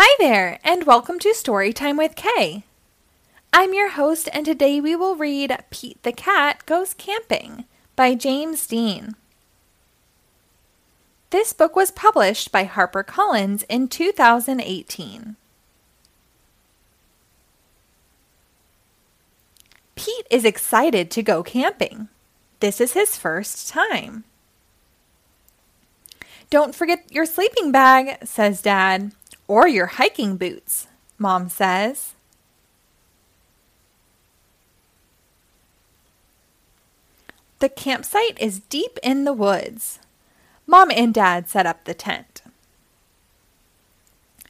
Hi there, and welcome to Storytime with K. I'm your host, and today we will read Pete the Cat Goes Camping by James Dean. This book was published by HarperCollins in 2018. Pete is excited to go camping. This is his first time. Don't forget your sleeping bag, says Dad, or your hiking boots, Mom says. The campsite is deep in the woods. Mom and Dad set up the tent.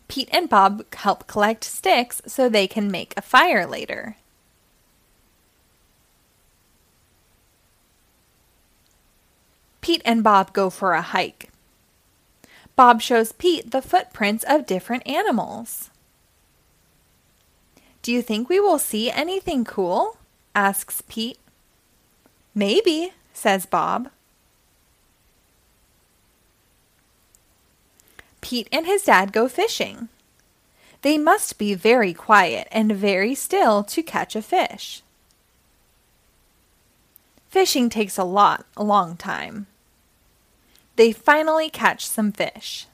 Pete and Bob help collect sticks so they can make a fire later. Pete and Bob go for a hike. Bob shows Pete the footprints of different animals. Do you think we will see anything cool? asks Pete. Maybe, says Bob. Pete and his dad go fishing. They must be very quiet and very still to catch a fish. Fishing takes a lot, a long time. They finally catch some fish.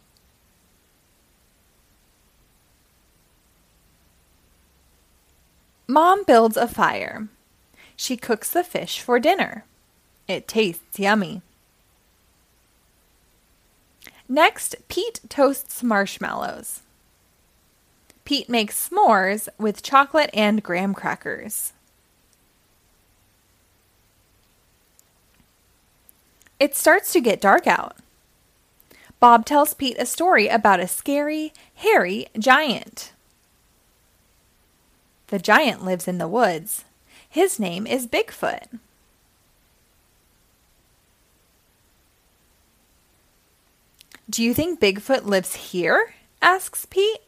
Mom builds a fire. She cooks the fish for dinner. It tastes yummy. Next, Pete toasts marshmallows. Pete makes s'mores with chocolate and graham crackers. It starts to get dark out. Bob tells Pete a story about a scary, hairy giant. The giant lives in the woods. His name is Bigfoot. Do you think Bigfoot lives here? asks Pete.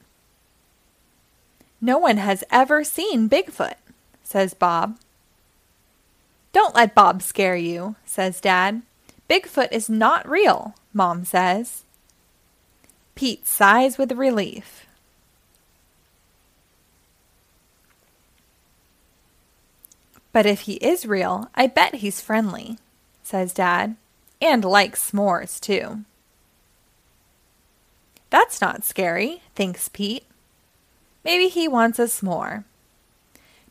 No one has ever seen Bigfoot, says Bob. Don't let Bob scare you, says Dad. Bigfoot is not real, Mom says. Pete sighs with relief. But if he is real, I bet he's friendly, says Dad, and likes s'mores too. That's not scary, thinks Pete. Maybe he wants a s'more.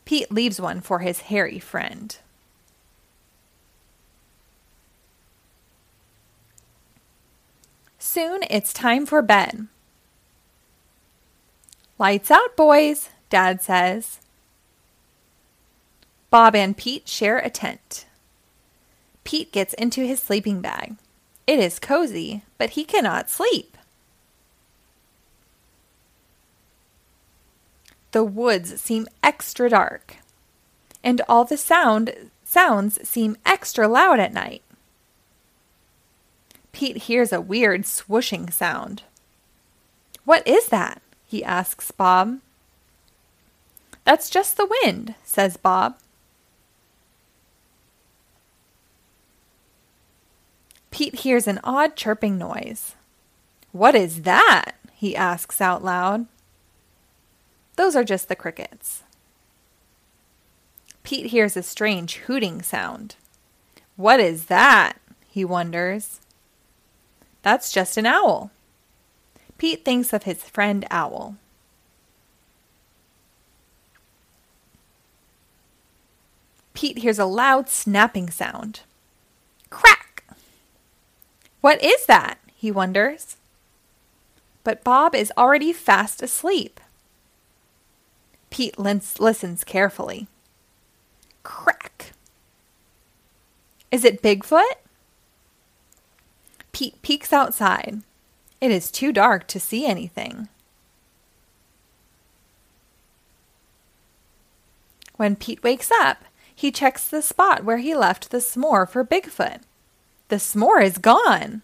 Pete leaves one for his hairy friend. Soon it's time for bed. Lights out, boys, Dad says. Bob and Pete share a tent. Pete gets into his sleeping bag. It is cozy, but he cannot sleep. The woods seem extra dark, and all the sound sounds seem extra loud at night. Pete hears a weird swooshing sound. What is that? he asks Bob. That's just the wind, says Bob. Pete hears an odd chirping noise. What is that? he asks out loud. Those are just the crickets. Pete hears a strange hooting sound. What is that? he wonders. That's just an owl. Pete thinks of his friend Owl. Pete hears a loud snapping sound. Crack! What is that? he wonders. But Bob is already fast asleep. Pete listens carefully. Crack! Is it Bigfoot? Pete peeks outside. It is too dark to see anything. When Pete wakes up, he checks the spot where he left the s'more for Bigfoot. The s'more is gone.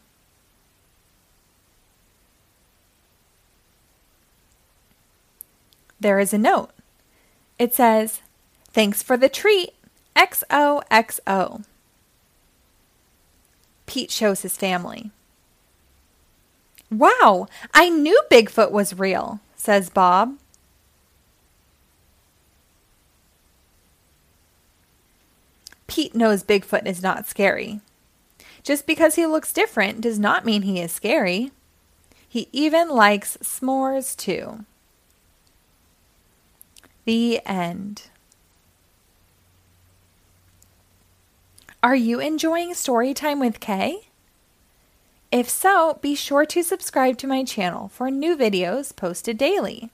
There is a note. It says, Thanks for the treat. XOXO. Pete shows his family. Wow, I knew Bigfoot was real, says Bob. Pete knows Bigfoot is not scary. Just because he looks different does not mean he is scary. He even likes s'mores too. The end. Are you enjoying Storytime with K? If so, be sure to subscribe to my channel for new videos posted daily.